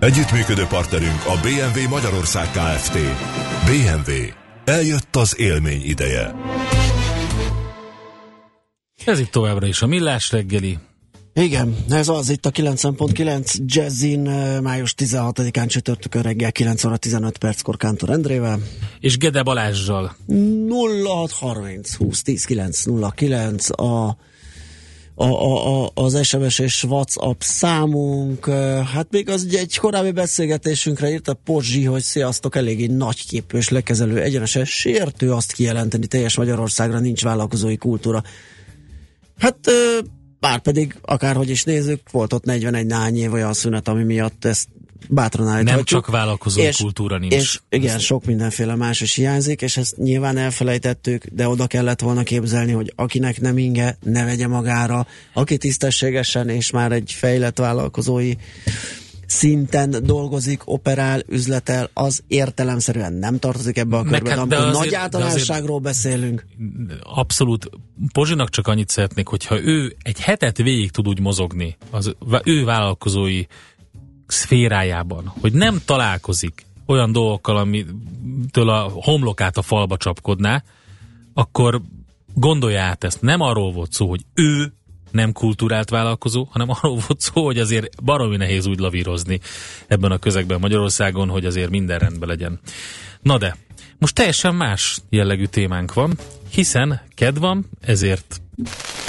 Együttműködő partnerünk a BMW Magyarország Kft. BMW. Eljött az élmény ideje. Ez itt továbbra is a Millás reggeli. Igen, ez az itt a 90.9 Jazzin május 16-án csütörtökön reggel 9 óra 15 perckor Kántor Endrével. És Gede Balázsjal. 0630 20 10 9 09 a a, a, a, az SMS és WhatsApp számunk. Hát még az ugye egy korábbi beszélgetésünkre írt a Pozsi, hogy sziasztok, eléggé nagyképű és lekezelő egyenesen sértő azt kijelenteni, teljes Magyarországra nincs vállalkozói kultúra. Hát bár pedig akárhogy is nézzük, volt ott 41 nány év olyan szünet, ami miatt ezt bátran állíthatjuk. Nem csak vállalkozói és, kultúra nincs. És igen, ezt sok mindenféle más is hiányzik, és ezt nyilván elfelejtettük, de oda kellett volna képzelni, hogy akinek nem inge, ne vegye magára, aki tisztességesen és már egy fejlett vállalkozói szinten dolgozik, operál, üzletel, az értelemszerűen nem tartozik ebbe a körbe. Hát, de azért, nagy általánosságról beszélünk. Abszolút. Pozsinak csak annyit szeretnék, hogyha ő egy hetet végig tud úgy mozogni, az ő vállalkozói szférájában, hogy nem találkozik olyan dolgokkal, amitől a homlokát a falba csapkodná, akkor gondolja át ezt. Nem arról volt szó, hogy ő nem kultúrált vállalkozó, hanem arról volt szó, hogy azért baromi nehéz úgy lavírozni ebben a közegben Magyarországon, hogy azért minden rendben legyen. Na de, most teljesen más jellegű témánk van, hiszen ked van, ezért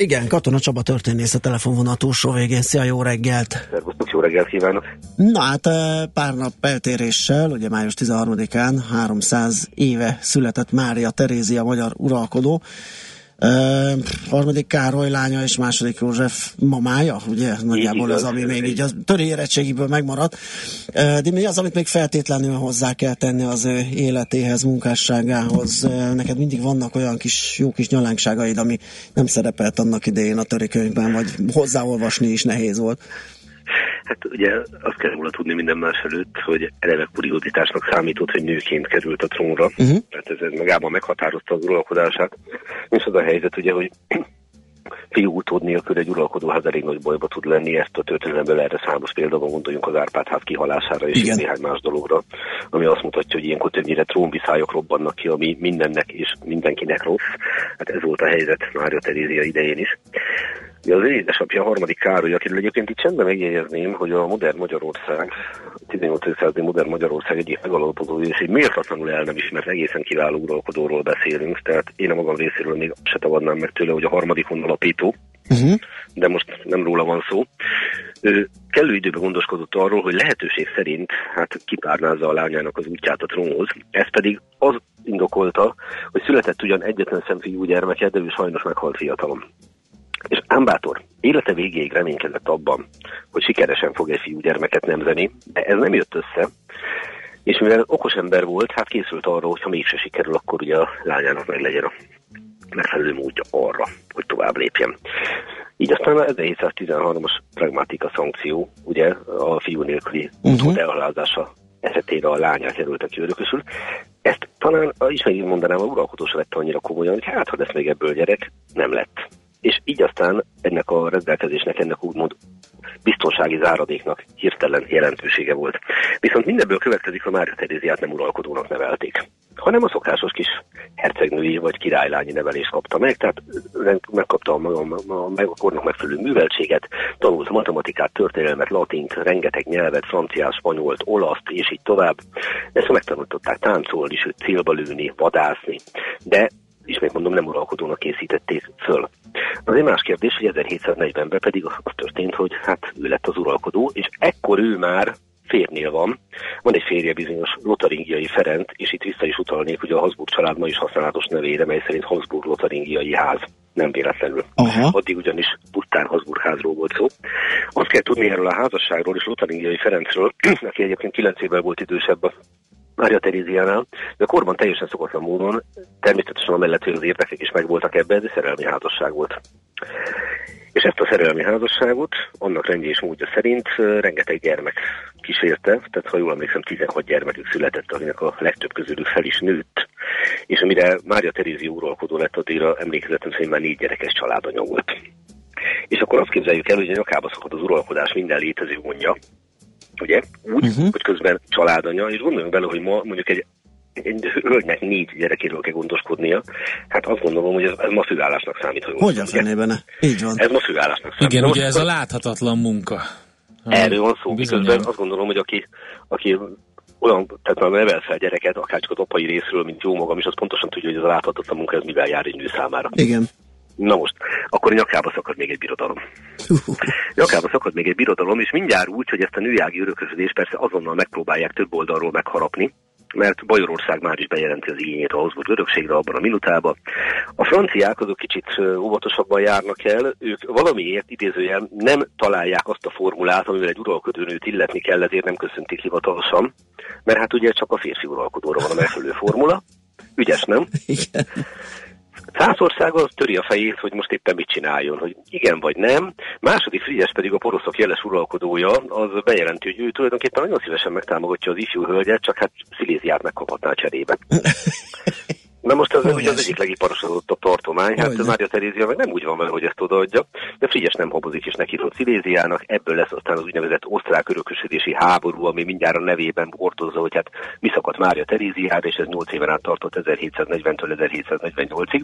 igen, Katona Csaba történész a telefonvonal túlsó végén. Szia, jó reggelt! Szervusztok, jó reggelt kívánok! Na hát pár nap eltéréssel, ugye május 13-án 300 éve született Mária Terézia magyar uralkodó, Uh, harmadik Károly lánya és második József mamája, ugye? Nagyjából az, ami még így a töri érettségiből megmaradt. Uh, de mi az, amit még feltétlenül hozzá kell tenni az ő életéhez, munkásságához? Uh, neked mindig vannak olyan kis jó kis nyalánkságaid, ami nem szerepelt annak idején a töri könyvben, vagy hozzáolvasni is nehéz volt. Hát ugye azt kell volna tudni minden más előtt, hogy eleve kuriózitásnak számított, hogy nőként került a trónra. Uh-huh. Tehát ez, ez magában meghatározta az uralkodását. És az a helyzet ugye, hogy fiú utód nélkül egy uralkodóház elég nagy bajba tud lenni, ezt a történelemből erre számos példa van, gondoljunk az Árpád-ház kihalására és Igen. néhány más dologra, ami azt mutatja, hogy ilyenkor többnyire trónviszályok robbannak ki, ami mindennek és mindenkinek rossz. Hát ez volt a helyzet Mária Terézia idején is. Ja, az édesapja, a harmadik Károly, akiről egyébként itt csendben megjegyezném, hogy a modern Magyarország, 18. századi modern Magyarország egyik megalapozó és egy méltatlanul el nem ismert egészen kiváló uralkodóról beszélünk, tehát én a magam részéről még se tagadnám meg tőle, hogy a harmadik alapító, uh-huh. de most nem róla van szó. Ő kellő időben gondoskodott arról, hogy lehetőség szerint hát kipárnázza a lányának az útját a trónhoz. Ez pedig az indokolta, hogy született ugyan egyetlen szemfiú gyermeke, de ő sajnos meghalt fiatalon. És Ámbátor élete végéig reménykedett abban, hogy sikeresen fog egy fiúgyermeket nemzeni, de ez nem jött össze, és mivel okos ember volt, hát készült arra, hogy ha mégse sikerül, akkor ugye a lányának meg legyen a megfelelő módja arra, hogy tovább lépjen. Így aztán a 1713-as pragmatika szankció, ugye a fiú nélküli uh-huh. elhalázása esetére a lányát jelölte ki örökösül. Ezt talán is megint mondanám, a uralkodós lett annyira komolyan, hogy hát, ha lesz még ebből gyerek, nem lett és így aztán ennek a rendelkezésnek, ennek úgymond biztonsági záradéknak hirtelen jelentősége volt. Viszont mindenből következik, a Mária Teréziát nem uralkodónak nevelték hanem a szokásos kis hercegnői vagy királylányi nevelést kapta meg, tehát megkapta a, a, a, a kornak megfelelő műveltséget, tanult matematikát, történelmet, latint, rengeteg nyelvet, franciát, spanyolt, olaszt, és így tovább. Ezt megtanultották táncolni, sőt célba lőni, vadászni, de ismét mondom, nem uralkodónak készítették föl. Az egy más kérdés, hogy 1740-ben pedig az történt, hogy hát ő lett az uralkodó, és ekkor ő már férnél van. Van egy férje bizonyos Lotaringiai Ferenc, és itt vissza is utalnék hogy a Habsburg család ma is használatos nevére, mely szerint Habsburg Lotaringiai ház. Nem véletlenül. Aha. Addig ugyanis pusztán Habsburg házról volt szó. Azt kell tudni erről a házasságról és Lotaringiai Ferencről, aki egyébként 9 évvel volt idősebb a Mária Teréziánál, de a korban teljesen szokatlan módon, természetesen amellett, hogy az érdekek is megvoltak ebben, de szerelmi házasság volt. És ezt a szerelmi házasságot, annak rendje és módja szerint rengeteg gyermek kísérte, tehát ha jól emlékszem, 16 gyermekük született, aminek a legtöbb közülük fel is nőtt. És amire Mária Terézi uralkodó lett, addigra emlékezetem szerint már négy gyerekes családanya volt. És akkor azt képzeljük el, hogy a nyakába szokott az uralkodás minden létező mondja, ugye? Úgy, uh-huh. hogy közben családanya, és gondoljunk bele, hogy ma mondjuk egy egy hölgynek négy gyerekéről kell gondoskodnia, hát azt gondolom, hogy ez, ez ma főállásnak számít. Hogy hogy a fenében? Így van. Ez ma főállásnak számít. Igen, Na, ugye ez a láthatatlan munka. Erről van szó, miközben azt gondolom, hogy aki, aki olyan, tehát már nevel fel gyereket, akár csak az apai részről, mint jó magam, és az pontosan tudja, hogy ez a láthatatlan munka, ez mivel jár egy nő számára. Igen. Na most, akkor nyakába szakad még egy birodalom. nyakába szakad még egy birodalom, és mindjárt úgy, hogy ezt a nőjági örökösödést persze azonnal megpróbálják több oldalról megharapni, mert Bajorország már is bejelenti az igényét a Habsburg örökségre abban a minutában. A franciák azok kicsit óvatosabban járnak el, ők valamiért idézőjel nem találják azt a formulát, amivel egy uralkodónőt illetni kell, ezért nem köszöntik hivatalosan, mert hát ugye csak a férfi uralkodóra van a megfelelő formula. Ügyes, nem? Igen. Szászország az töri a fejét, hogy most éppen mit csináljon, hogy igen vagy nem. Második Frigyes pedig a poroszok jeles uralkodója, az bejelenti, hogy ő tulajdonképpen nagyon szívesen megtámogatja az ifjú hölgyet, csak hát Sziléziát megkaphatná cserébe. Na most az, ugye az egyik legiparosodottabb tartomány, hát Mária Terézia meg nem úgy van vele, hogy ezt odaadja, de Frigyes nem habozik és neki tud Sziléziának, ebből lesz aztán az úgynevezett osztrák örökösödési háború, ami mindjárt a nevében hordozza, hogy hát mi szakadt Mária Teréziára, és ez 8 éven át tartott 1740-től 1748-ig.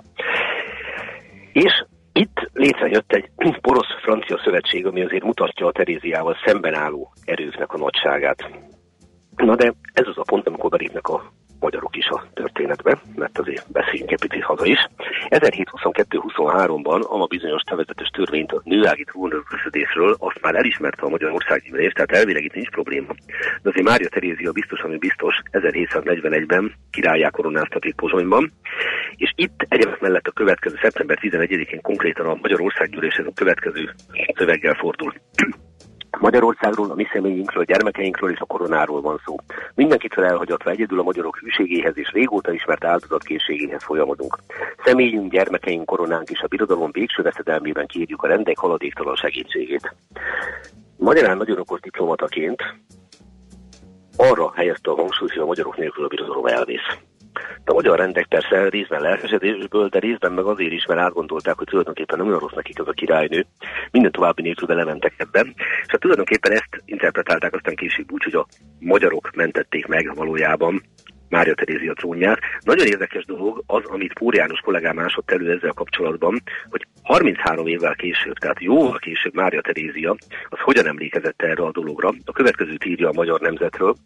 És itt létrejött egy porosz-francia szövetség, ami azért mutatja a Teréziával szemben álló erőknek a nagyságát. Na de ez az a pont, amikor belépnek azért beszéljünk egy picit haza is. 1722-23-ban a bizonyos tevezetes törvényt a nőági trónörökösödésről azt már elismerte a magyar országgyűlés, tehát elvileg itt nincs probléma. De azért Mária Terézia biztos, ami biztos, 1741-ben királyá koronáztatik Pozsonyban, és itt egyébként mellett a következő szeptember 11-én konkrétan a Magyar Országgyűlés a következő szöveggel fordul. Magyarországról, a mi személyünkről, a gyermekeinkről és a koronáról van szó. Mindenkitől elhagyatva egyedül a magyarok hűségéhez és régóta ismert áldozatkészségéhez folyamodunk. Személyünk, gyermekeink, koronánk és a birodalom végső veszedelmében kérjük a rendek haladéktalan segítségét. Magyarán nagyon okos diplomataként arra helyezte a hangsúlyt, hogy a magyarok nélkül a birodalom elvész. A magyar rendek persze részben lelkesedésből, de részben meg azért is, mert átgondolták, hogy tulajdonképpen nem olyan rossz nekik az a királynő. Minden további nélkül belementek ebben. És hát tulajdonképpen ezt interpretálták aztán később úgy, hogy a magyarok mentették meg valójában Mária Terézia trónját. Nagyon érdekes dolog az, amit Pór János kollégám másott elő ezzel kapcsolatban, hogy 33 évvel később, tehát jóval később Mária Terézia, az hogyan emlékezett erre a dologra. A következő írja a magyar nemzetről.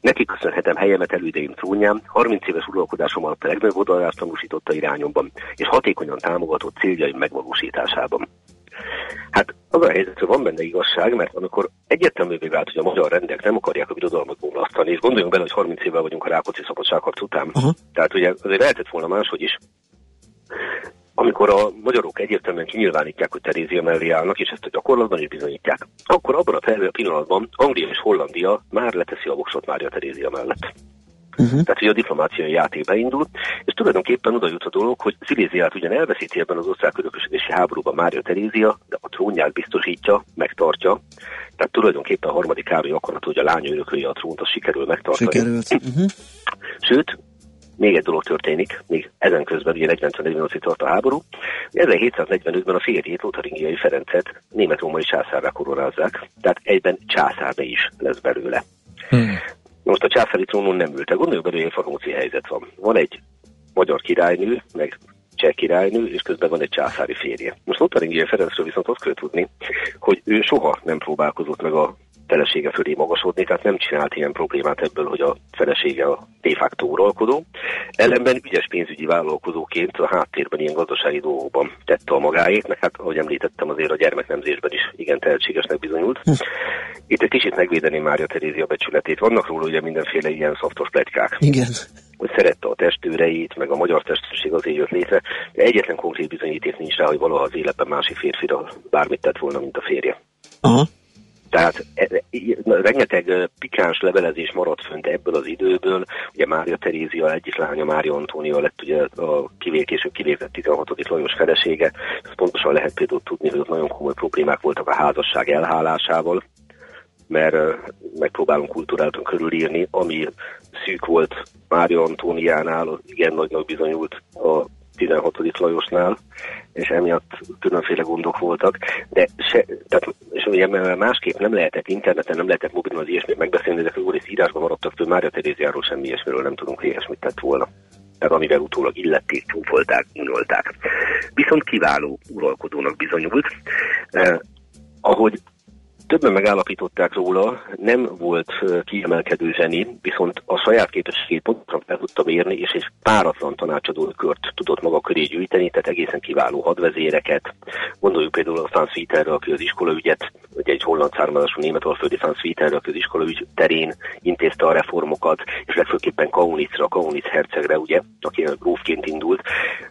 Neki köszönhetem helyemet elődeim trónján, 30 éves uralkodásom alatt a legnagyobb odalást tanúsította irányomban, és hatékonyan támogatott céljaim megvalósításában. Hát az a helyzet, hogy van benne igazság, mert amikor egyértelművé vált, hogy a magyar rendek nem akarják a birodalmat bomlasztani, és gondoljunk bele, hogy 30 évvel vagyunk a Rákóczi szabadságharc után, uh-huh. tehát ugye azért lehetett volna máshogy is, amikor a magyarok egyértelműen kinyilvánítják, hogy Terézia mellé állnak, és ezt a gyakorlatban is bizonyítják, akkor abban a pillanatban Anglia és Hollandia már leteszi a voksot Mária Terézia mellett. Uh-huh. Tehát, hogy a diplomáciai játék beindul, és tulajdonképpen oda jut a dolog, hogy Sziléziát ugyan elveszíti ebben az országörökösödési háborúban Mária Terézia, de a trónját biztosítja, megtartja. Tehát tulajdonképpen a harmadik Károly akarat, hogy a lány örökölje a trónt, az sikerül megtartani. Sikerült. Uh-huh. Sőt, még egy dolog történik, még ezen közben ugye 40-48-ig tart a háború. 1745-ben a férjét, Lotaringiai Ferencet német-római császárra koronázzák, tehát egyben császárne is lesz belőle. Hmm. Most a császári trónon nem ült, gondoljuk belőle, hogy farmóci helyzet van. Van egy magyar királynő, meg cseh királynő, és közben van egy császári férje. Most Lotaringiai Ferencről viszont azt kell tudni, hogy ő soha nem próbálkozott meg a felesége fölé magasodni, tehát nem csinált ilyen problémát ebből, hogy a felesége a de facto uralkodó. Ellenben ügyes pénzügyi vállalkozóként a háttérben ilyen gazdasági dolgokban tette a magáét, meg hát, ahogy említettem, azért a gyermeknemzésben is igen tehetségesnek bizonyult. Hm. Itt egy kicsit megvédeném Mária Terézia becsületét. Vannak róla ugye mindenféle ilyen szoftos pletykák. Igen hogy szerette a testőreit, meg a magyar testség azért jött létre, de egyetlen konkrét bizonyíték nincs rá, hogy valaha az életben másik férfira bármit tett volna, mint a férje. Aha. Tehát e, e, rengeteg pikáns levelezés maradt fönt ebből az időből. Ugye Mária Terézia egyik lánya, Mária Antónia lett ugye a kivé, később kilépett 16. Lajos felesége. Ez pontosan lehet például tudni, hogy ott nagyon komoly problémák voltak a házasság elhálásával mert megpróbálunk kultúráltan körülírni, ami szűk volt Mária Antóniánál, igen nagy-nagy bizonyult a 16. Lajosnál, és emiatt különféle gondok voltak, de se, tehát, és ugye másképp nem lehetett interneten, nem lehetett mobilon az ilyesmit megbeszélni, ezek az írásban maradtak föl, Mária Teréziáról semmi ilyesmiről nem tudunk, hogy ilyesmit tett volna tehát amivel utólag illették, csúfolták, unolták. Viszont kiváló uralkodónak bizonyult. Eh, ahogy Többen megállapították róla, nem volt kiemelkedő zseni, viszont a saját képességét pontosan fel tudta mérni, és egy páratlan tanácsadó kört tudott maga köré gyűjteni, tehát egészen kiváló hadvezéreket. Gondoljuk például a Franz Wieterre, aki az iskolaügyet, vagy egy holland származású németalföldi Franz Wieterre, aki az iskolaügy terén intézte a reformokat, és legfőképpen Kaunicra, Kaunic hercegre, ugye, aki grófként indult,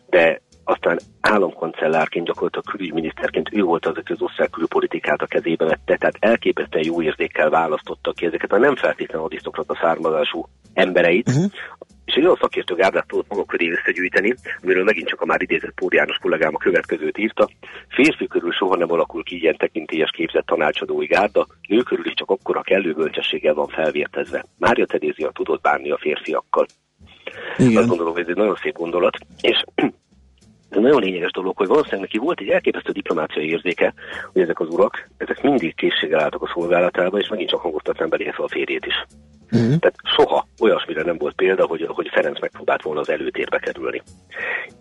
de aztán államkancellárként, gyakorlatilag külügyminiszterként ő volt az, aki az osztrák külpolitikát a kezébe vette, tehát elképesztően jó érzékkel választotta ki ezeket a nem feltétlenül arisztokrata származású embereit, uh-huh. és egy olyan szakértő gárdát tudott maga köré összegyűjteni, amiről megint csak a már idézett Pór János kollégám a következőt írta. Férfi körül soha nem alakul ki ilyen tekintélyes képzett tanácsadói gárda, nő körül is csak akkora kellő bölcsességgel van felvértezve. Mária Terézia tudott bánni a férfiakkal. Igen. Azt gondolom, hogy ez egy nagyon szép gondolat, és ez nagyon lényeges dolog, hogy valószínűleg neki volt egy elképesztő diplomáciai érzéke, hogy ezek az urak, ezek mindig készséggel álltak a szolgálatába, és megint csak hangoztatnám belépve a férjét is. Uh-huh. Tehát soha olyasmire nem volt példa, hogy, hogy Ferenc megpróbált volna az előtérbe kerülni.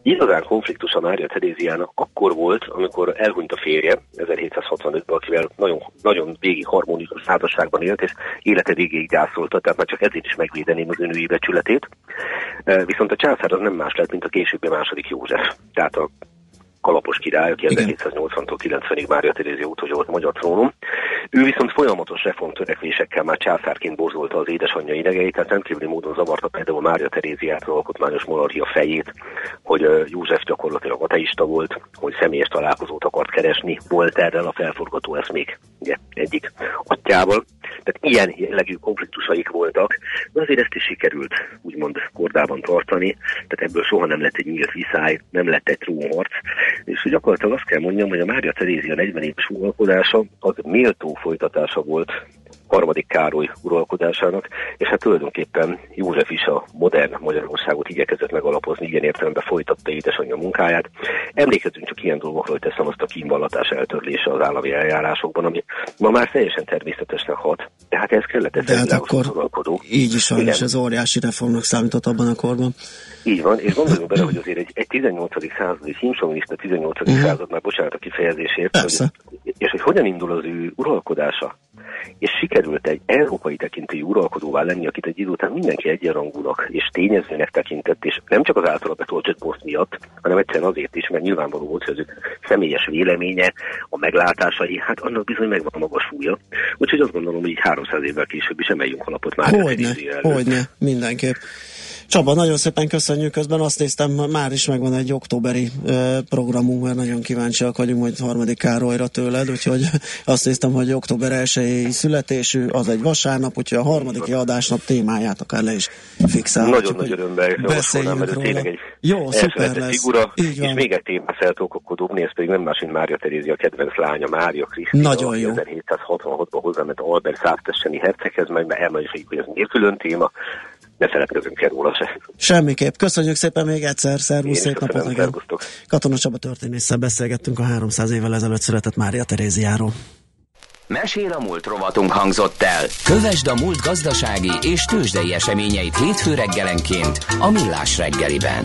Igazán konfliktus a Mária Teréziának akkor volt, amikor elhunyt a férje 1765-ben, akivel nagyon, nagyon végig harmonikus házasságban élt, és élete végéig gyászolta, tehát már csak ezért is megvédeném az önői becsületét. Viszont a császár az nem más lett, mint a későbbi második József. Tehát a kalapos király, aki 1780-tól 90-ig Mária Terézia utolsó volt magyar trónon. Ő viszont folyamatos reformtörekvésekkel már császárként borzolta az édesanyja idegeit, tehát rendkívüli módon zavarta például Mária Teréziát, az alkotmányos monarchia fejét, hogy József gyakorlatilag ateista volt, hogy személyes találkozót akart keresni, volt erre a felforgató eszmék ugye, egyik atyával. Tehát ilyen jellegű konfliktusaik voltak, de azért ezt is sikerült úgymond kordában tartani, tehát ebből soha nem lett egy nyílt viszály, nem lett egy trónharc, és gyakorlatilag azt kell mondjam, hogy a Mária Terézia 40 éves uralkodása az méltó folytatása volt harmadik Károly uralkodásának, és hát tulajdonképpen József is a modern Magyarországot igyekezett megalapozni, ilyen értelemben folytatta édesanyja munkáját. Emlékezünk csak ilyen dolgokról, hogy teszem azt a kínvallatás eltörlése az állami eljárásokban, ami ma már teljesen természetesnek hat, tehát ez kellett ez hát akkor uralkodó. Így is van, és ez óriási reformnak számított abban a korban. Így van, és gondoljunk bele, hogy azért egy, egy 18. századi hímsovinista 18. Uh-huh. század, már bocsánat a kifejezésért, hogy, és hogy hogyan indul az ő uralkodása, és sikerült egy európai tekintélyű uralkodóvá lenni, akit egy idő után mindenki egyenrangúnak és tényezőnek tekintett, és nem csak az általa betöltött poszt miatt, hanem egyszerűen azért is, mert nyilvánvaló volt, hogy az személyes véleménye, a meglátásai, hát annak bizony megvan a magas súlya. Úgyhogy azt gondolom, hogy így 300 évvel később is emeljünk alapot már. Hogyne, hogyne, mindenképp. Csaba, nagyon szépen köszönjük, közben azt néztem, már is megvan egy októberi programunk, mert nagyon kíváncsiak vagyunk majd harmadik Károlyra tőled, úgyhogy azt néztem, hogy október 1 születésű, az egy vasárnap, úgyhogy a harmadik adásnap témáját akár le is fixáljuk. Nagyon nagy örömben beszéljünk róla. Tényleg egy Jó, szuper lesz. Figura, Így van. És még egy témát fel tudok akkor dobni, ez pedig nem más, mint Mária Terézia kedvenc lánya, Mária Krisztina. Nagyon jó. 1766-ban hozzáment Albert Száftesseni herceghez, meg elmondjuk, hogy ez miért külön téma, ne szeretkezünk el róla se. Semmiképp. Köszönjük szépen még egyszer. Szervusz, szép napot neked. Katona Csaba történésszel beszélgettünk a 300 évvel ezelőtt született Mária Teréziáról. Mesél a múlt rovatunk hangzott el. Kövesd a múlt gazdasági és tőzsdei eseményeit hétfő reggelenként a Millás reggeliben.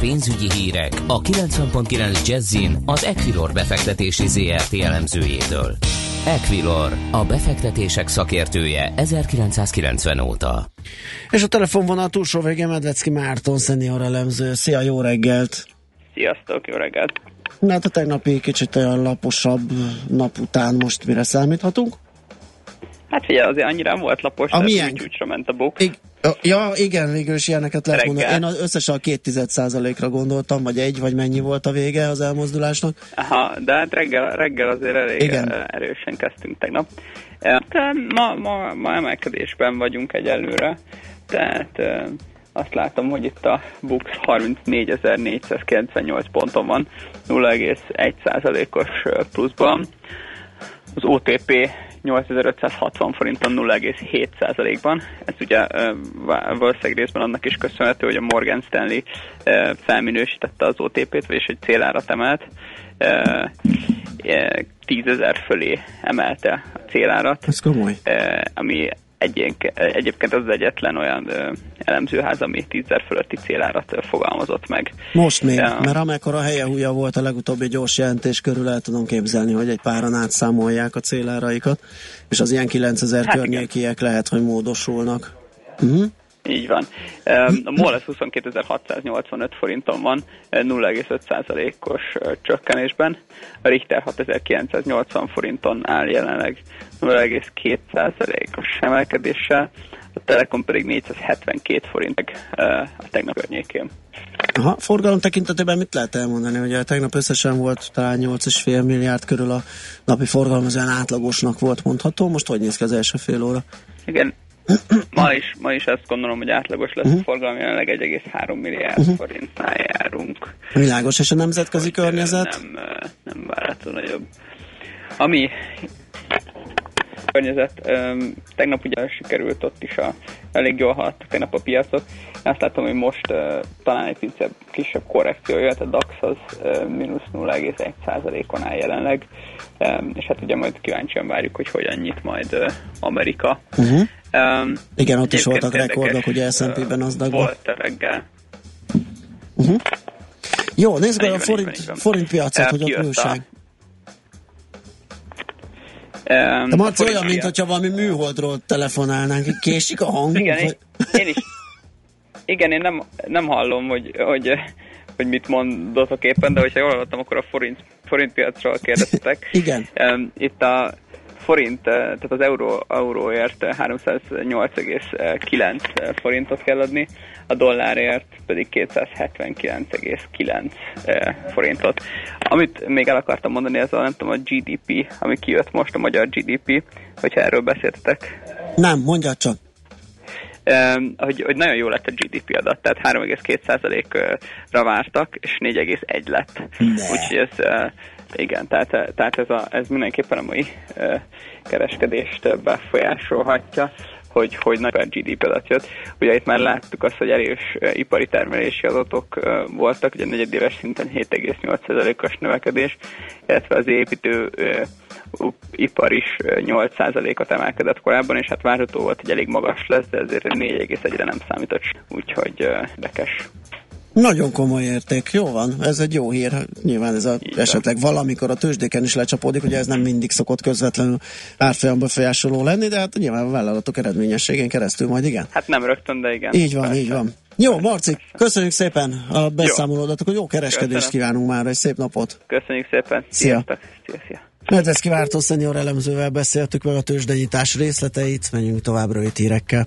pénzügyi hírek a 90.9 Jazzin az Equilor befektetési ZRT elemzőjétől. Equilor, a befektetések szakértője 1990 óta. És a telefonvonal túlsó vége Medvecki Márton, szenior elemző. Szia, jó reggelt! Sziasztok, jó reggelt! Na hát a tegnapi kicsit olyan laposabb nap után most mire számíthatunk? Hát figyelj, azért annyira nem volt lapos, a milyen? csúcsra ment a buk. I- ja, igen, végül is ilyeneket lehet mondani. Én az összesen a két ra gondoltam, vagy egy, vagy mennyi volt a vége az elmozdulásnak. Aha, de hát reggel, reggel azért elég igen. erősen kezdtünk tegnap. Tehát ma, ma, ma emelkedésben vagyunk egyelőre, tehát azt látom, hogy itt a Bux 34.498 ponton van, 0,1%-os pluszban. Az OTP 8560 forinton 0,7%-ban. Ez ugye valószínűleg részben annak is köszönhető, hogy a Morgan Stanley felminősítette az OTP-t, vagyis egy célárat emelt, tízezer fölé emelte a célárat. Ez komoly. Ami egyébként az egyetlen olyan elemzőház, ami 10 fölötti célárat fogalmazott meg. Most még, ja. mert amekkora helye húja volt a legutóbbi gyors jelentés körül, el tudom képzelni, hogy egy páran átszámolják a céláraikat, és az ilyen 9000 hát környékiek igen. lehet, hogy módosulnak. Uh-huh. Így van. A MOL 22.685 forinton van, 0,5%-os csökkenésben. A Richter 6980 forinton áll jelenleg 0,2%-os emelkedéssel. A Telekom pedig 472 forint a tegnap környékén. Aha, forgalom tekintetében mit lehet elmondani? Ugye tegnap összesen volt talán 8,5 milliárd körül a napi forgalom, az olyan átlagosnak volt mondható. Most hogy néz ki az első fél óra? Igen, ma is, ma is azt gondolom, hogy átlagos lesz uh-huh. a forgalom, jelenleg 1,3 milliárd uh-huh. forintnál járunk. Világos, és a nemzetközi hogy környezet? Nem, nem várható nagyobb. Ami környezet, tegnap ugye sikerült ott is a, elég jól haladtak tegnap a piacok. Azt látom, hogy most uh, talán egy picit kisebb korrekció jöhet, a DAX az uh, mínusz 0,1%-on áll jelenleg, um, és hát ugye majd kíváncsian várjuk, hogy hogyan nyit majd uh, Amerika. Uh-huh. Um, Igen, ott is voltak rekordok, ugye S&P-ben az. Volt reggel. Uh-huh. Jó, nézzük meg a forint, forint piacot, hogy a újság. De Marci olyan, mint hogyha valami műholdról telefonálnánk, késik a hang. Igen, vagy... én, én is. Igen, én nem, nem hallom, hogy, hogy, hogy mit mondotok éppen, de hogyha jól hallottam, akkor a forint, forint piacról kérdeztetek. Igen. Itt a forint, eh, tehát az euró, euróért 308,9 forintot kell adni, a dollárért pedig 279,9 eh, forintot. Amit még el akartam mondani, ez a, nem tudom, a GDP, ami kijött most, a magyar GDP, hogyha erről beszéltetek. Nem, mondja csak. Hogy, hogy nagyon jó lett a GDP adat, tehát 3,2%-ra vártak, és 4,1 lett. Úgyhogy ez igen, tehát, tehát ez, a, ez mindenképpen a mai kereskedést befolyásolhatja hogy, hogy nagy GDP adat jött. Ugye itt már láttuk azt, hogy erős ipari termelési adatok voltak, ugye negyedéves szinten 7,8%-os növekedés, illetve az építő ipar is 8%-ot emelkedett korábban, és hát várható volt, hogy elég magas lesz, de ezért 4,1-re nem számított, úgyhogy érdekes. Nagyon komoly érték, jó van, ez egy jó hír. Nyilván ez a, esetleg valamikor a tőzsdéken is lecsapódik, ugye ez nem mindig szokott közvetlenül árfolyam befolyásoló lenni, de hát nyilván a vállalatok eredményességén keresztül majd igen. Hát nem rögtön, de igen. Így van, Persze. így van. Jó, Marci, köszönjük szépen a beszámolódat, hogy jó kereskedést Köszönöm. kívánunk már, egy szép napot. Köszönjük szépen. Szia. Szia, szia. Medveszki Vártó szenior elemzővel beszéltük meg a tőzsdenyítás részleteit, menjünk tovább rövid hírekkel.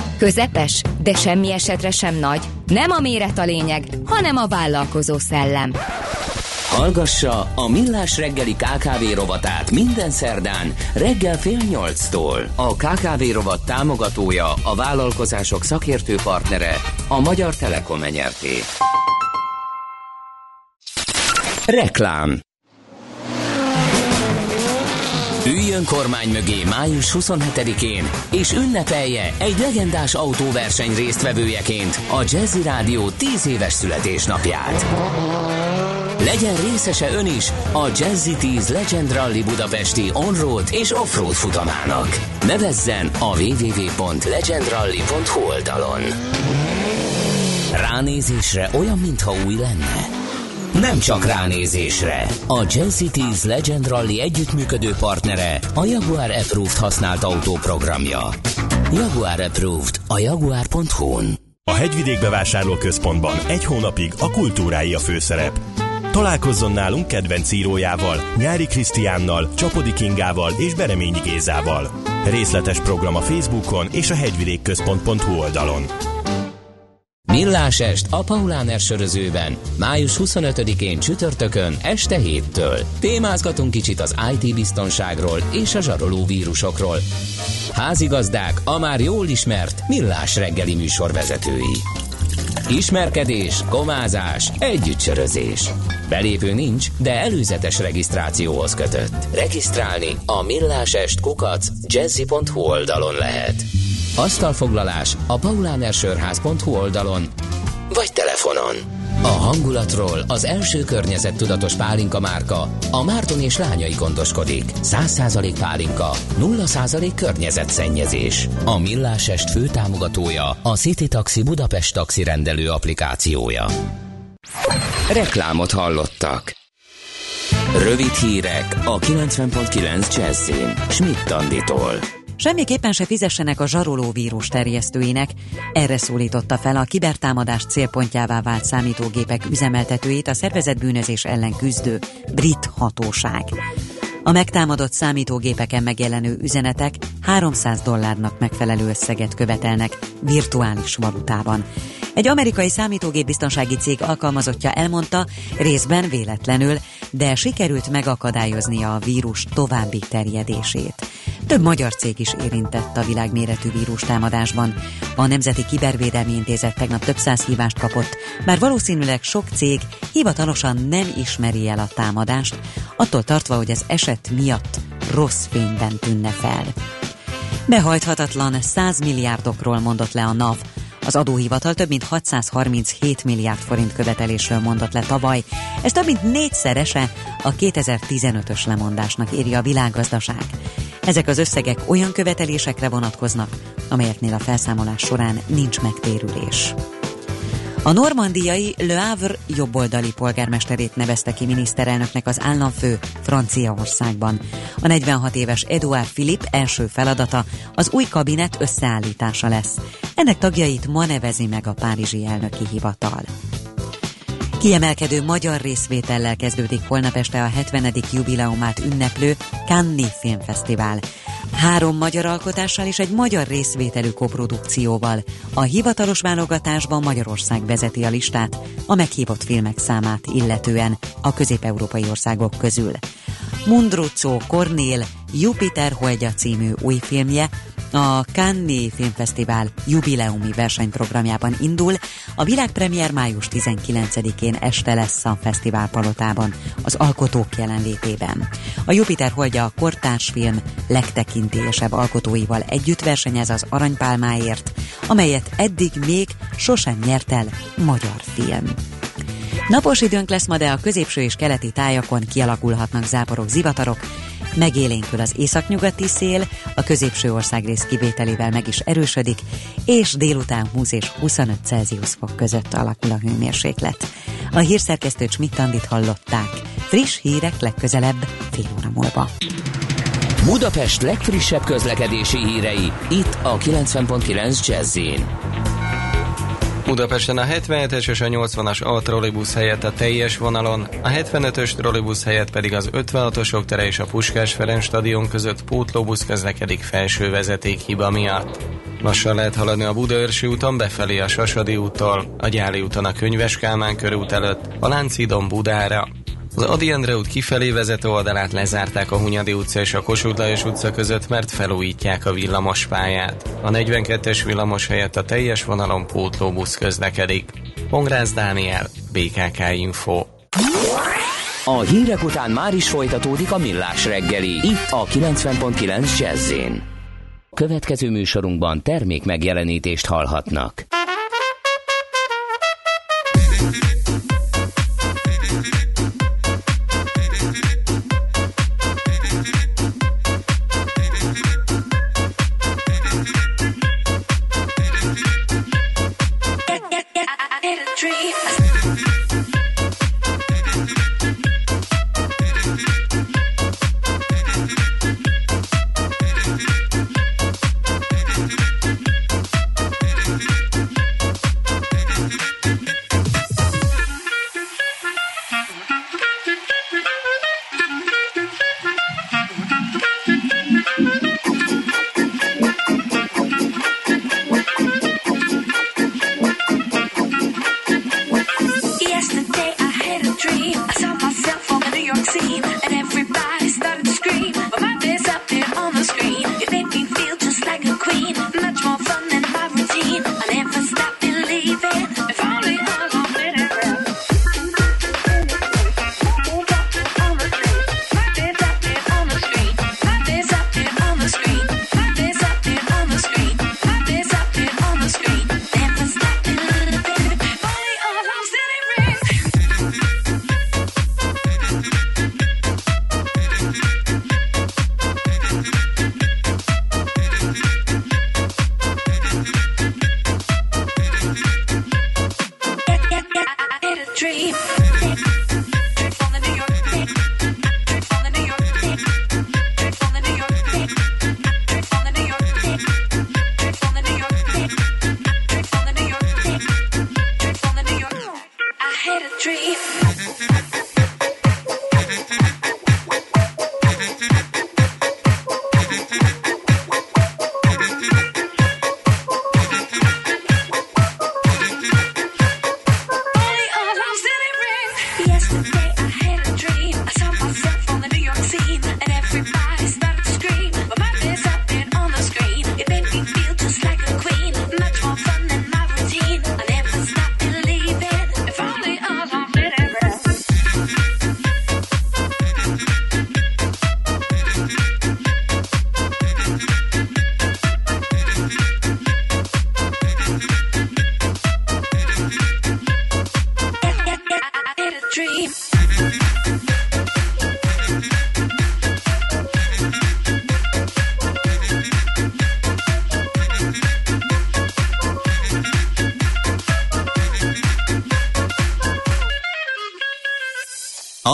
közepes, de semmi esetre sem nagy. Nem a méret a lényeg, hanem a vállalkozó szellem. Hallgassa a Millás reggeli KKV rovatát minden szerdán reggel fél nyolctól. A KKV rovat támogatója, a vállalkozások szakértő partnere, a Magyar Telekom enyerté. Reklám Üljön kormány mögé május 27-én, és ünnepelje egy legendás autóverseny résztvevőjeként a Jazzy Rádió 10 éves születésnapját. Legyen részese ön is a Jazzy 10 Legend Rally Budapesti onroad és offroad futamának. Nevezzen a www.legendrally.hu oldalon. Ránézésre olyan, mintha új lenne. Nem csak ránézésre. A Jazzy 10 Legend Rally együttműködő partnere a Jaguar Approved használt autóprogramja. Jaguar Approved a jaguar.hu-n. A Hegyvidék bevásárlóközpontban egy hónapig a kultúrái a főszerep. Találkozzon nálunk kedvenc írójával, Nyári Krisztiánnal, Csapodi Kingával és Bereményi Gézával. Részletes program a Facebookon és a hegyvidékközpont.hu oldalon. Millás est a Paulán sörözőben, május 25-én csütörtökön este héttől. Témázgatunk kicsit az IT biztonságról és a zsaroló vírusokról. Házigazdák a már jól ismert Millás reggeli műsorvezetői. Ismerkedés, komázás, együttsörözés. Belépő nincs, de előzetes regisztrációhoz kötött. Regisztrálni a millásest kukac jazzy.hu oldalon lehet. Asztalfoglalás a paulánersörház.hu oldalon vagy telefonon. A hangulatról az első környezettudatos pálinka márka, a Márton és lányai gondoskodik. 100% pálinka, 0% környezetszennyezés. A Millásest főtámogatója a City Taxi Budapest taxi rendelő applikációja. Reklámot hallottak. Rövid hírek a 90.9 Jazzin. Schmidt Anditól. Semmiképpen se fizessenek a zsaroló vírus terjesztőinek. Erre szólította fel a kibertámadás célpontjává vált számítógépek üzemeltetőit a szervezett bűnözés ellen küzdő brit hatóság. A megtámadott számítógépeken megjelenő üzenetek 300 dollárnak megfelelő összeget követelnek virtuális valutában. Egy amerikai számítógép biztonsági cég alkalmazottja elmondta, részben véletlenül, de sikerült megakadályoznia a vírus további terjedését. Több magyar cég is érintett a világméretű vírus támadásban. A Nemzeti Kibervédelmi Intézet tegnap több száz hívást kapott, bár valószínűleg sok cég hivatalosan nem ismeri el a támadást, attól tartva, hogy az eset miatt rossz fényben tűnne fel. Behajthatatlan 100 milliárdokról mondott le a NAV, az adóhivatal több mint 637 milliárd forint követelésről mondott le tavaly. Ez több mint négyszerese a 2015-ös lemondásnak írja a világgazdaság. Ezek az összegek olyan követelésekre vonatkoznak, amelyeknél a felszámolás során nincs megtérülés. A normandiai Le Havre jobboldali polgármesterét nevezte ki miniszterelnöknek az államfő Franciaországban. A 46 éves Edouard Philippe első feladata az új kabinet összeállítása lesz. Ennek tagjait ma nevezi meg a Párizsi elnöki hivatal. Kiemelkedő magyar részvétellel kezdődik holnap este a 70. jubileumát ünneplő Cannes Filmfesztivál. Három magyar alkotással és egy magyar részvételű koprodukcióval. A hivatalos válogatásban Magyarország vezeti a listát a meghívott filmek számát illetően a közép-európai országok közül. Mundrucó Kornél Jupiter Holdja című új filmje a Cannes Filmfesztivál jubileumi versenyprogramjában indul. A világpremiér május 19-én este lesz a fesztivál palotában az alkotók jelenlétében. A Jupiter holdja a kortársfilm legtekintélyesebb alkotóival együtt versenyez az aranypálmáért, amelyet eddig még sosem nyert el magyar film. Napos időnk lesz ma, de a középső és keleti tájakon kialakulhatnak záporok, zivatarok, megélénkül az északnyugati szél, a középső országrész kivételével meg is erősödik, és délután 20 és 25 Celsius fok között alakul a hőmérséklet. A hírszerkesztő Csmittandit hallották. Friss hírek legközelebb fél óra múlva. Budapest legfrissebb közlekedési hírei, itt a 90.9 jazz Budapesten a 77-es és a 80-as A trollibusz helyett a teljes vonalon, a 75-ös trollibusz helyett pedig az 56-osok tere és a Puskás Ferenc stadion között pótlóbusz közlekedik felső vezeték hiba miatt. Lassan lehet haladni a Budaörsi úton befelé a Sasadi úttól, a Gyáli úton a Könyves Kálmán körút előtt, a Láncidon Budára, az Adi Endre út kifelé vezető oldalát lezárták a Hunyadi utca és a Kossuth Lajos utca között, mert felújítják a villamospályát. A 42-es villamos helyett a teljes vonalon pótlóbusz közlekedik. Pongrász Dániel, BKK Info. A hírek után már is folytatódik a millás reggeli, itt a 90.9 jazz Következő műsorunkban termék megjelenítést hallhatnak.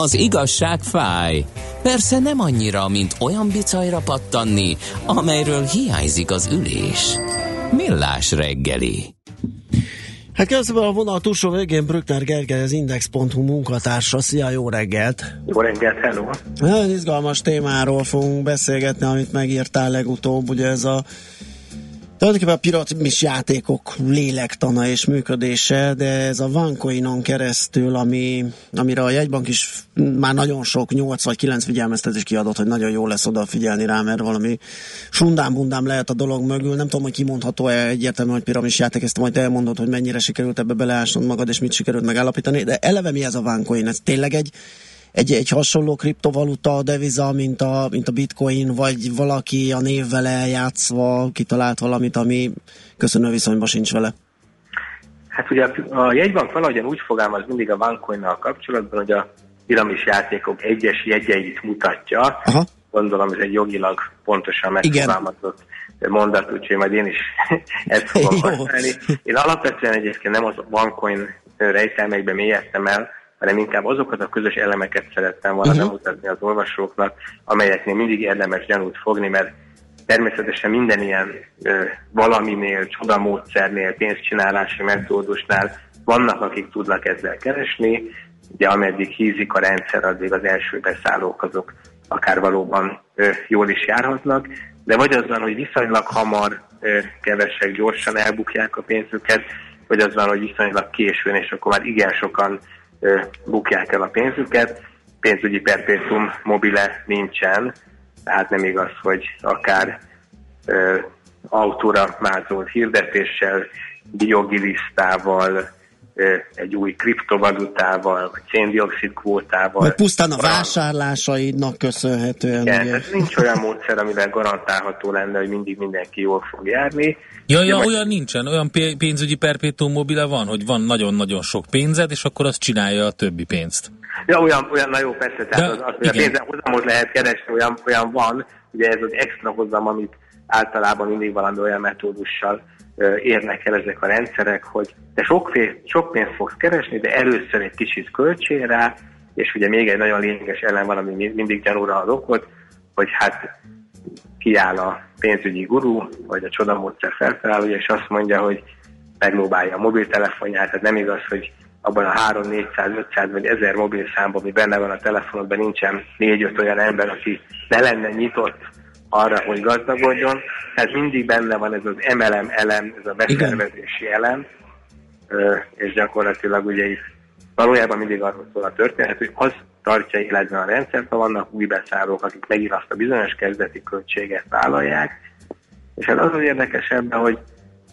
Az igazság fáj. Persze nem annyira, mint olyan bicajra pattanni, amelyről hiányzik az ülés. Millás reggeli. Hát köszönöm a vonal túlsó végén Brückner Gergely, az Index.hu munkatársa. Szia, jó reggelt! Jó reggelt, hello! Nagyon izgalmas témáról fogunk beszélgetni, amit megírtál legutóbb, ugye ez a Tulajdonképpen a piramis játékok lélektana és működése, de ez a OneCoinon keresztül, ami, amire a jegybank is már nagyon sok, 8 vagy 9 figyelmeztetés kiadott, hogy nagyon jó lesz odafigyelni rá, mert valami sundám-bundám lehet a dolog mögül. Nem tudom, hogy kimondható-e egyértelműen, hogy piramis játék, ezt majd elmondod, hogy mennyire sikerült ebbe beleásnod magad, és mit sikerült megállapítani, de eleve mi ez a OneCoin? Ez tényleg egy egy, egy hasonló kriptovaluta, deviza, mint a, mint a bitcoin, vagy valaki a névvel eljátszva kitalált valamit, ami köszönő viszonyban sincs vele? Hát ugye a, jegybank valahogyan úgy fogalmaz mindig a OneCoin-nal kapcsolatban, hogy a piramis játékok egyes jegyeit mutatja. Aha. Gondolom ez egy jogilag pontosan megfogalmazott mondat, úgyhogy majd én is ezt fogom használni. Én alapvetően egyébként nem az OneCoin rejtelmekbe mélyeztem el, hanem inkább azokat a közös elemeket szerettem volna uh-huh. bemutatni az olvasóknak, amelyeknél mindig érdemes gyanút fogni, mert természetesen minden ilyen ö, valaminél, csodamódszernél, pénzcsinálási metódusnál vannak, akik tudnak ezzel keresni, ugye ameddig hízik a rendszer, addig az első beszállók azok akár valóban ö, jól is járhatnak, de vagy az van, hogy viszonylag hamar ö, kevesek gyorsan elbukják a pénzüket, vagy az van, hogy viszonylag későn, és akkor már igen sokan bukják el a pénzüket. Pénzügyi perpétum mobile nincsen, tehát nem igaz, hogy akár ö, autóra mázolt hirdetéssel, biogilisztával, egy új kriptovalutával, vagy széndiokszid kvótával. Vagy pusztán a vásárlásaidnak köszönhetően. Igen, ugye. tehát nincs olyan módszer, amivel garantálható lenne, hogy mindig mindenki jól fog járni. Ja, ja, olyan nincsen, olyan pénzügyi perpétum mobile van, hogy van nagyon-nagyon sok pénzed, és akkor azt csinálja a többi pénzt. Ja, olyan, olyan na jó, persze, tehát De, az, az, hogy a pénzem hozamot lehet keresni, olyan, olyan van, ugye ez az extra hozam, amit általában mindig valami olyan metódussal érnek el ezek a rendszerek, hogy te sok, fél, sok pénzt fogsz keresni, de először egy kicsit költsél rá, és ugye még egy nagyon lényeges ellen van, ami mindig gyanúra ad okot, hogy hát kiáll a pénzügyi gurú, vagy a csodamódszer felfelelője, és azt mondja, hogy megmóbálja a mobiltelefonját, tehát nem igaz, hogy abban a 3, 400, 500 vagy 1000 mobilszámban, ami benne van a telefonodban, nincsen 4-5 olyan ember, aki ne lenne nyitott arra, hogy gazdagodjon. Tehát mindig benne van ez az MLM elem, ez a beszervezési Igen. elem, és gyakorlatilag ugye itt valójában mindig arról szól a történet, hogy az tartja életben a rendszert, ha vannak új beszállók, akik megint azt a bizonyos kezdeti költséget vállalják. És hát az az érdekesebb, hogy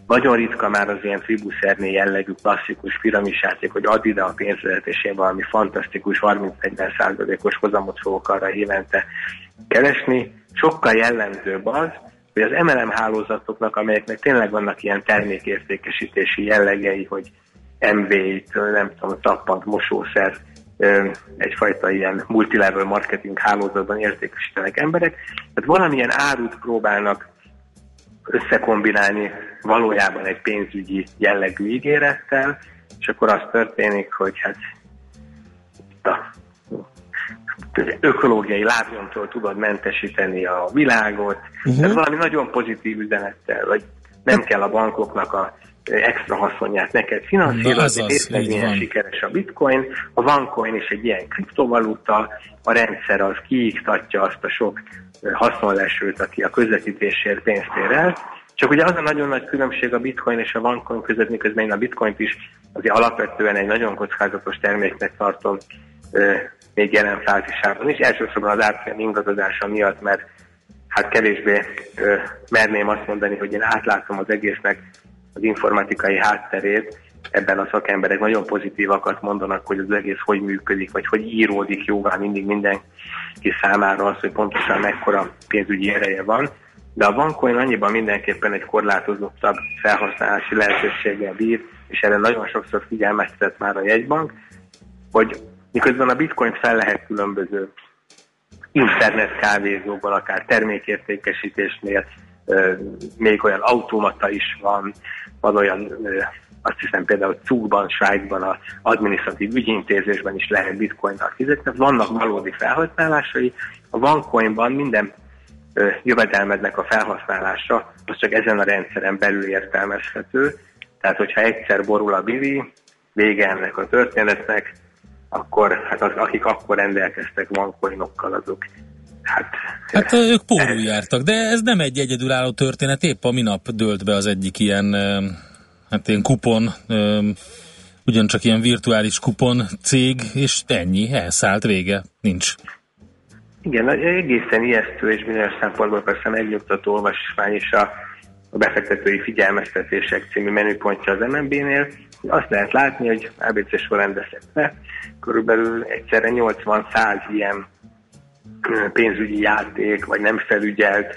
nagyon ritka már az ilyen tribuszerné jellegű klasszikus piramisjáték, hogy add ide a pénzedet, és én valami fantasztikus 30-40 százalékos hozamot fogok arra évente keresni. Sokkal jellemzőbb az, hogy az MLM hálózatoknak, amelyeknek tényleg vannak ilyen termékértékesítési jellegei, hogy MV-t, nem tudom, tappant mosószer, egyfajta ilyen multilevel marketing hálózatban értékesítenek emberek. Tehát valamilyen árut próbálnak összekombinálni valójában egy pénzügyi jellegű ígérettel, és akkor az történik, hogy hát ökológiai lábnyomtól tudod mentesíteni a világot, uh-huh. ez valami nagyon pozitív üzenettel, vagy nem kell a bankoknak a extra haszonját neked finanszírozni, tényleg milyen sikeres a bitcoin. A OneCoin is egy ilyen kriptovaluta, a rendszer az kiiktatja azt a sok haszonlesőt, aki a közvetítésért pénzt ér el. Csak ugye az a nagyon nagy különbség a bitcoin és a OneCoin között, miközben én a bitcoint is azért alapvetően egy nagyon kockázatos terméknek tartom még jelen fázisában is. Elsősorban az árfolyam ingadozása miatt, mert hát kevésbé ö, merném azt mondani, hogy én átlátom az egésznek az informatikai hátterét, ebben a szakemberek nagyon pozitívakat mondanak, hogy az egész hogy működik, vagy hogy íródik jóvá mindig mindenki számára az, hogy pontosan mekkora pénzügyi ereje van. De a OneCoin annyiban mindenképpen egy korlátozottabb felhasználási lehetőséggel bír, és erre nagyon sokszor figyelmeztetett már a jegybank, hogy miközben a bitcoin fel lehet különböző internet kávézóban, akár termékértékesítésnél, még olyan automata is van, van olyan azt hiszem például Cugban, Svájcban az adminisztratív ügyintézésben is lehet bitcoinnal fizetni, vannak valódi felhasználásai. A OneCoinban minden jövedelmednek a felhasználása, az csak ezen a rendszeren belül értelmezhető. Tehát, hogyha egyszer borul a bivi, vége ennek a történetnek, akkor hát az, akik akkor rendelkeztek OneCoinokkal, azok Hát, hát ők pórul jártak, de ez nem egy egyedülálló történet, épp a minap dőlt be az egyik ilyen, hát ilyen kupon, ugyancsak ilyen virtuális kupon cég, és ennyi, elszállt vége, nincs. Igen, egészen ijesztő és bizonyos szempontból persze megnyugtató olvasmány is a, a befektetői figyelmeztetések című menüpontja az MNB-nél. Azt lehet látni, hogy ABC le, körülbelül egyszerre 80-100 ilyen pénzügyi játék, vagy nem felügyelt,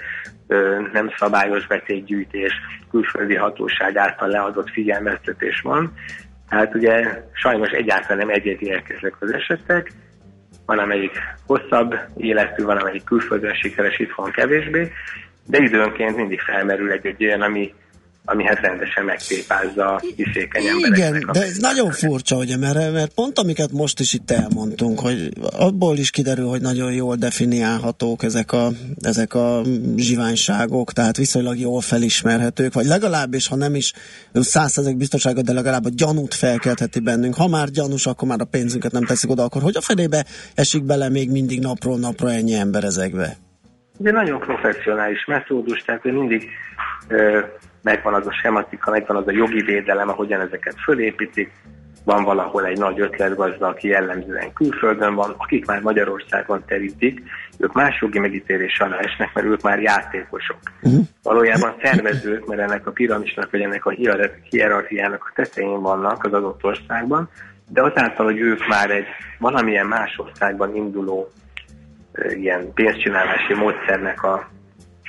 nem szabályos betétgyűjtés, külföldi hatóság által leadott figyelmeztetés van. Tehát ugye sajnos egyáltalán nem egyediek ezek az esetek, van amelyik hosszabb életű, van amelyik külföldön sikeres, itthon kevésbé, de időnként mindig felmerül egy-egy olyan, ami ami hát rendesen megtépázza a kiszékeny Igen, de ez nagyon furcsa, ugye, mert, mert pont amiket most is itt elmondtunk, hogy abból is kiderül, hogy nagyon jól definiálhatók ezek a, ezek a zsiványságok, tehát viszonylag jól felismerhetők, vagy legalábbis, ha nem is százszerzek biztonságot, de legalább a gyanút felkeltheti bennünk. Ha már gyanús, akkor már a pénzünket nem teszik oda, akkor hogy a felébe esik bele még mindig napról napra ennyi ember ezekbe? De nagyon professzionális metódus, tehát mindig megvan az a schematika, megvan az a jogi védelem, ahogyan ezeket fölépítik, van valahol egy nagy ötletgazda, aki jellemzően külföldön van, akik már Magyarországon terítik, ők más jogi megítélés alá esnek, mert ők már játékosok. Uh-huh. Valójában szervezők, mert ennek a piramisnak, vagy ennek a hierarchiának a tetején vannak az adott országban, de azáltal, hogy ők már egy valamilyen más országban induló ilyen pénzcsinálási módszernek a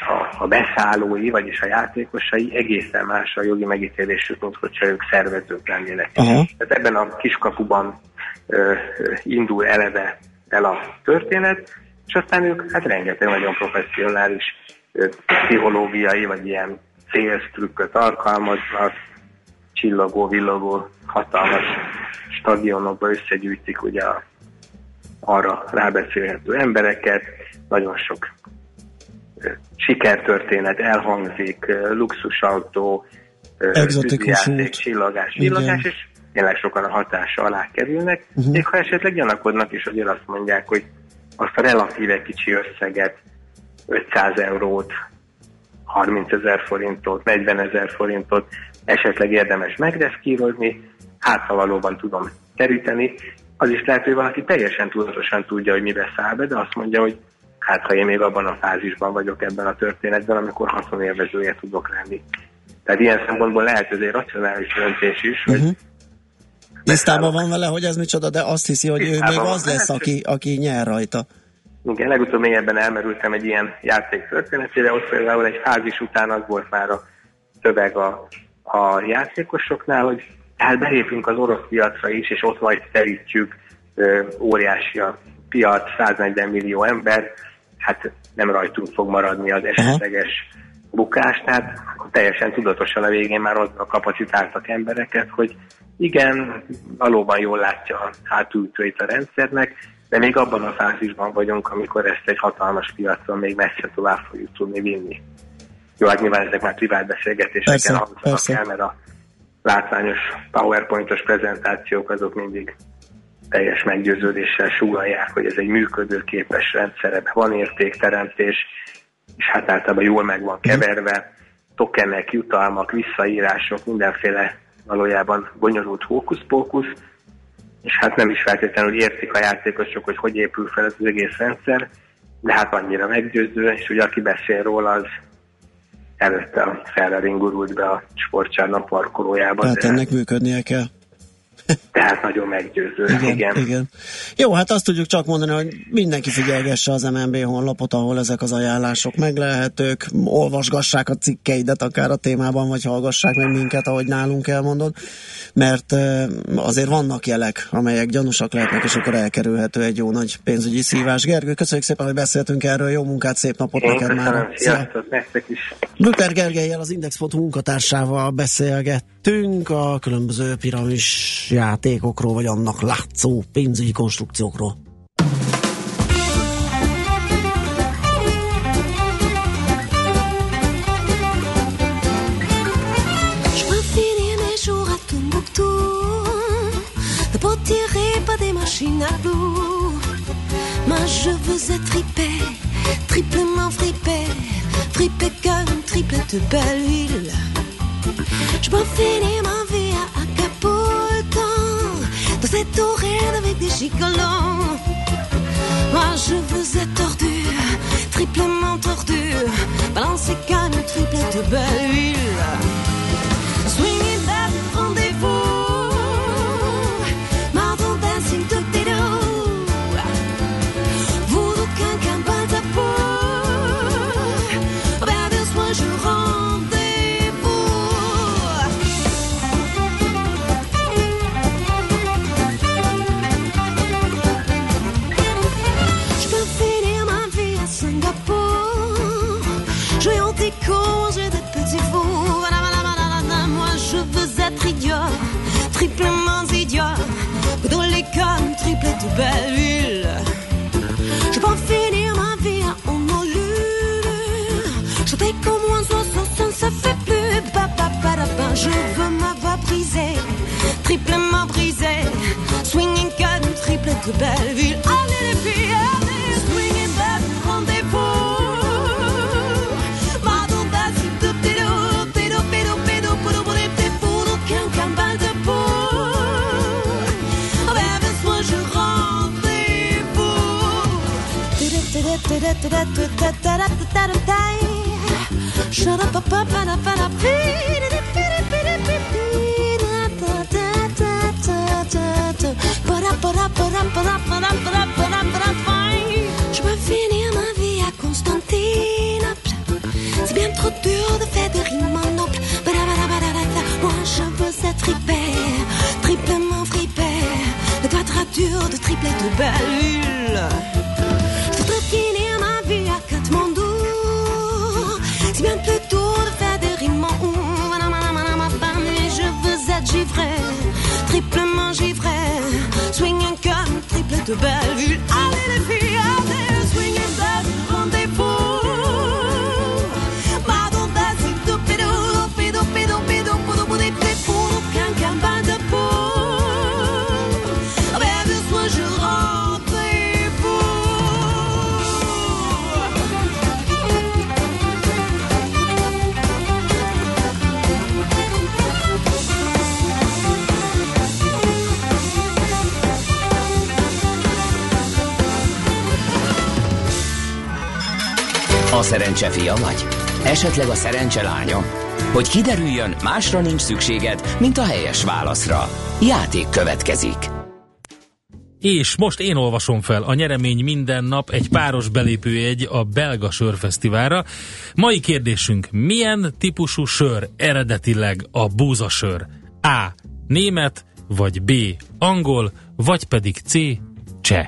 a, a beszállói, vagyis a játékosai egészen más a jogi megítélésük, mint hogyha ők szervezők lennének. Uh-huh. Tehát ebben a kiskapuban ö, indul eleve el a történet, és aztán ők hát rengeteg nagyon professzionális ö, pszichológiai, vagy ilyen célsztrükköt alkalmaznak, csillagó, villogó, hatalmas stadionokba összegyűjtik ugye a, arra rábeszélhető embereket, nagyon sok sikertörténet elhangzik, luxusautó, exotikus út, csillagás, csillagás, és tényleg sokan a hatása alá kerülnek, uh-huh. még ha esetleg gyanakodnak is, azért azt mondják, hogy azt a relatíve kicsi összeget, 500 eurót, 30 ezer forintot, 40 ezer forintot esetleg érdemes megreszkírozni, hát ha valóban tudom teríteni, az is lehet, hogy valaki teljesen tudatosan tudja, hogy mibe száll be, de azt mondja, hogy hát ha én még abban a fázisban vagyok ebben a történetben, amikor haszonélvezője tudok lenni. Tehát ilyen szempontból lehet ez egy racionális döntés is, hogy uh-huh. Tisztában van vele, hogy ez micsoda, de azt hiszi, hogy ő még az lesz, aki, aki nyer rajta. Igen, legutóbb mélyebben elmerültem egy ilyen játék történetére, ott például egy fázis után az volt már a szöveg a, a játékosoknál, hogy hát belépünk az orosz piacra is, és ott majd terítjük, óriási a piac, 140 millió ember, hát nem rajtunk fog maradni az esetleges bukás, tehát teljesen tudatosan a végén már ott kapacitáltak embereket, hogy igen, valóban jól látja a hátulütőit a rendszernek, de még abban a fázisban vagyunk, amikor ezt egy hatalmas piacon még messze tovább fogjuk tudni vinni. Jó, hát nyilván ezek már privát beszélgetéseken hangzanak el, mert a látványos PowerPointos prezentációk azok mindig teljes meggyőződéssel sugalják, hogy ez egy működőképes rendszer, van értékteremtés, és hát általában jól meg van keverve, tokenek, jutalmak, visszaírások, mindenféle valójában bonyolult hókusz-pókusz, és hát nem is feltétlenül értik a játékosok, hogy hogy épül fel az egész rendszer, de hát annyira meggyőző, és ugye aki beszél róla, az előtte a Ferrari gurult be a sportcsárna parkolójába. Hát ennek működnie kell. Tehát nagyon meggyőző. Igen, igen. igen. Jó, hát azt tudjuk csak mondani, hogy mindenki figyelgesse az MNB honlapot, ahol ezek az ajánlások meglehetők, olvasgassák a cikkeidet akár a témában, vagy hallgassák meg minket, ahogy nálunk elmondod, mert azért vannak jelek, amelyek gyanúsak lehetnek, és akkor elkerülhető egy jó nagy pénzügyi szívás. Gergő, köszönjük szépen, hogy beszéltünk erről, jó munkát, szép napot Én neked már. Sziasztok, nektek is. Luther Gergelyel, az Index.hu munkatársával beszélgettünk a különböző piramis játékokról, vagy annak látszó pénzügyi konstrukciókról. Moi je veux être tripé, triplement fripé, fripé comme triplette belle huile. Je peux finir ma vie à Acapulco, vous êtes au avec des gigolants. Moi, je vous attends. Belle ville. Allez les filles, allez, swinging belle rendez-vous. Shut up, up, up, and up, and up. Trop de faire des rimes en noble. Moi je veux être hyper, triplement fripé. La quadrature de triplet de belle Je voudrais finir ma vie à Katmandou. C'est bien plus tôt de faire des rimes en. Mais je veux être givré, triplement givré. Swinging comme triplet de belle szerencse fia vagy? Esetleg a szerencse lánya? Hogy kiderüljön, másra nincs szükséged, mint a helyes válaszra. Játék következik. És most én olvasom fel a nyeremény minden nap egy páros belépőjegy a belga sörfesztiválra. Mai kérdésünk, milyen típusú sör eredetileg a búzasör? A. Német, vagy B. Angol, vagy pedig C. Cseh.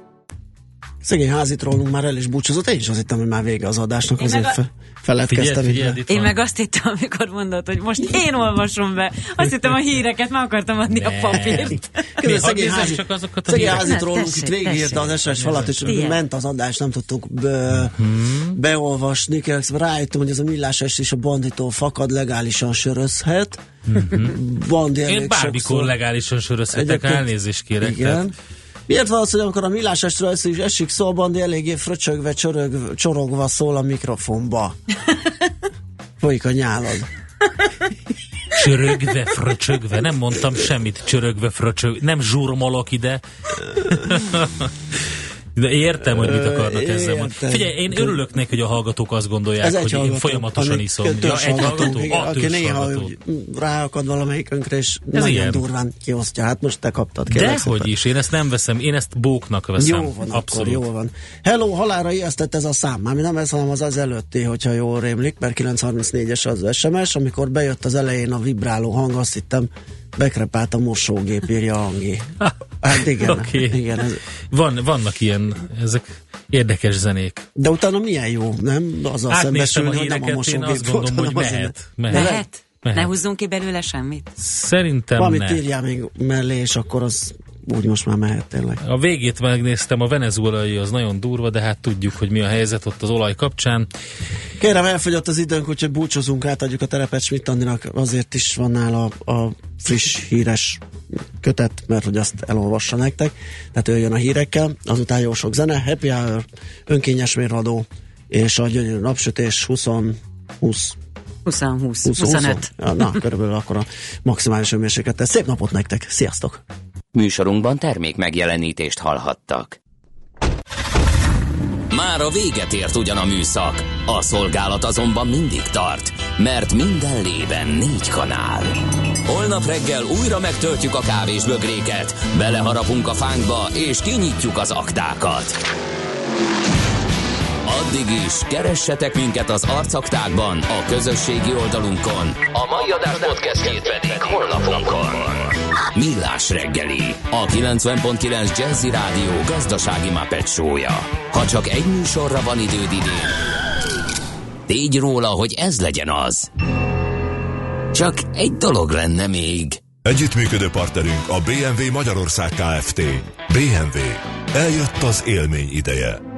Szegény házit rólunk már el is búcsúzott, én is azt hittem, hogy már vége az adásnak, én azért a... fe, feledkeztem. Figyeld, figyeld, én meg azt hittem, amikor mondod, hogy most én olvasom be. Azt hittem a híreket, már akartam adni ne. a papírt. Közben szegény, házi, csak azokat a szegény házit rólunk itt végigírta az SS falat, és Ilyen. ment az adás, nem tudtuk be, hmm. beolvasni. Rájöttem, hogy ez a millás is a banditól fakad, legálisan sörözhet. Mm-hmm. Bandi Én bármikor sokszor. legálisan sörözhetek, elnézést kérek. Igen. Tehát Miért van az, hogy amikor a millás estről esik, esik szó, bandi eléggé fröcsögve, csörög, csorogva szól a mikrofonba? Folyik a nyálad. Csörögve, fröcsögve, nem mondtam semmit, csörögve, fröcsögve, nem zsurmolok ide. De értem, hogy mit akarnak ezzel mondani. Figyelj, én örülök neki, hogy a hallgatók azt gondolják, Ez hogy hallgató, én folyamatosan iszom. Ja, egy hallgató, igen, a, aki néha hallgató. ráakad valamelyikünkre, és Ez nagyon ilyen. durván kiosztja. Hát most te kaptad. De hogy is, én ezt nem veszem, én ezt bóknak veszem. Jó van, Abszolút. akkor jó van. Hello, halára ijesztett ez a szám. Már nem ez, hanem az az előtti, hogyha jól rémlik, mert 934-es az SMS, amikor bejött az elején a vibráló hang, azt hittem, bekrepált a mosógép, írja Angi. Hát igen, okay. igen ez... Van, vannak ilyen, ezek érdekes zenék. De utána milyen jó, nem? Az a szembesülni, hogy nem a mosógép én azt gondolom, hogy mehet. Mehet. mehet. Mehet. Ne húzzunk ki belőle semmit? Szerintem Valamit ne. írjál még mellé, és akkor az úgy most már mehet tényleg. A végét megnéztem, a venezuelai az nagyon durva, de hát tudjuk, hogy mi a helyzet ott az olaj kapcsán. Kérem, elfogyott az időnk, úgyhogy búcsúzunk, átadjuk a terepet Schmidt Andinak, azért is van nála a friss, híres kötet, mert hogy azt elolvassa nektek. Tehát ő jön a hírekkel, azután jó sok zene, Happy Hour, önkényes mérvadó, és a gyönyörű napsütés 20 20 20, 20, 20 25. 20. Na, körülbelül akkor a maximális hőmérsékletet. Szép napot nektek, sziasztok! Műsorunkban termék megjelenítést hallhattak. Már a véget ért ugyan a műszak, a szolgálat azonban mindig tart, mert minden lében négy kanál. Holnap reggel újra megtöltjük a kávésbögréket, beleharapunk a fánkba és kinyitjuk az aktákat. Addig is, keressetek minket az arcaktákban, a közösségi oldalunkon. A mai adás podcastjét pedig holnapunkon. Millás reggeli, a 90.9 Jazzy Rádió gazdasági mapetsója. Ha csak egy műsorra van időd idén, tégy róla, hogy ez legyen az. Csak egy dolog lenne még. Együttműködő partnerünk a BMW Magyarország Kft. BMW. Eljött az élmény ideje.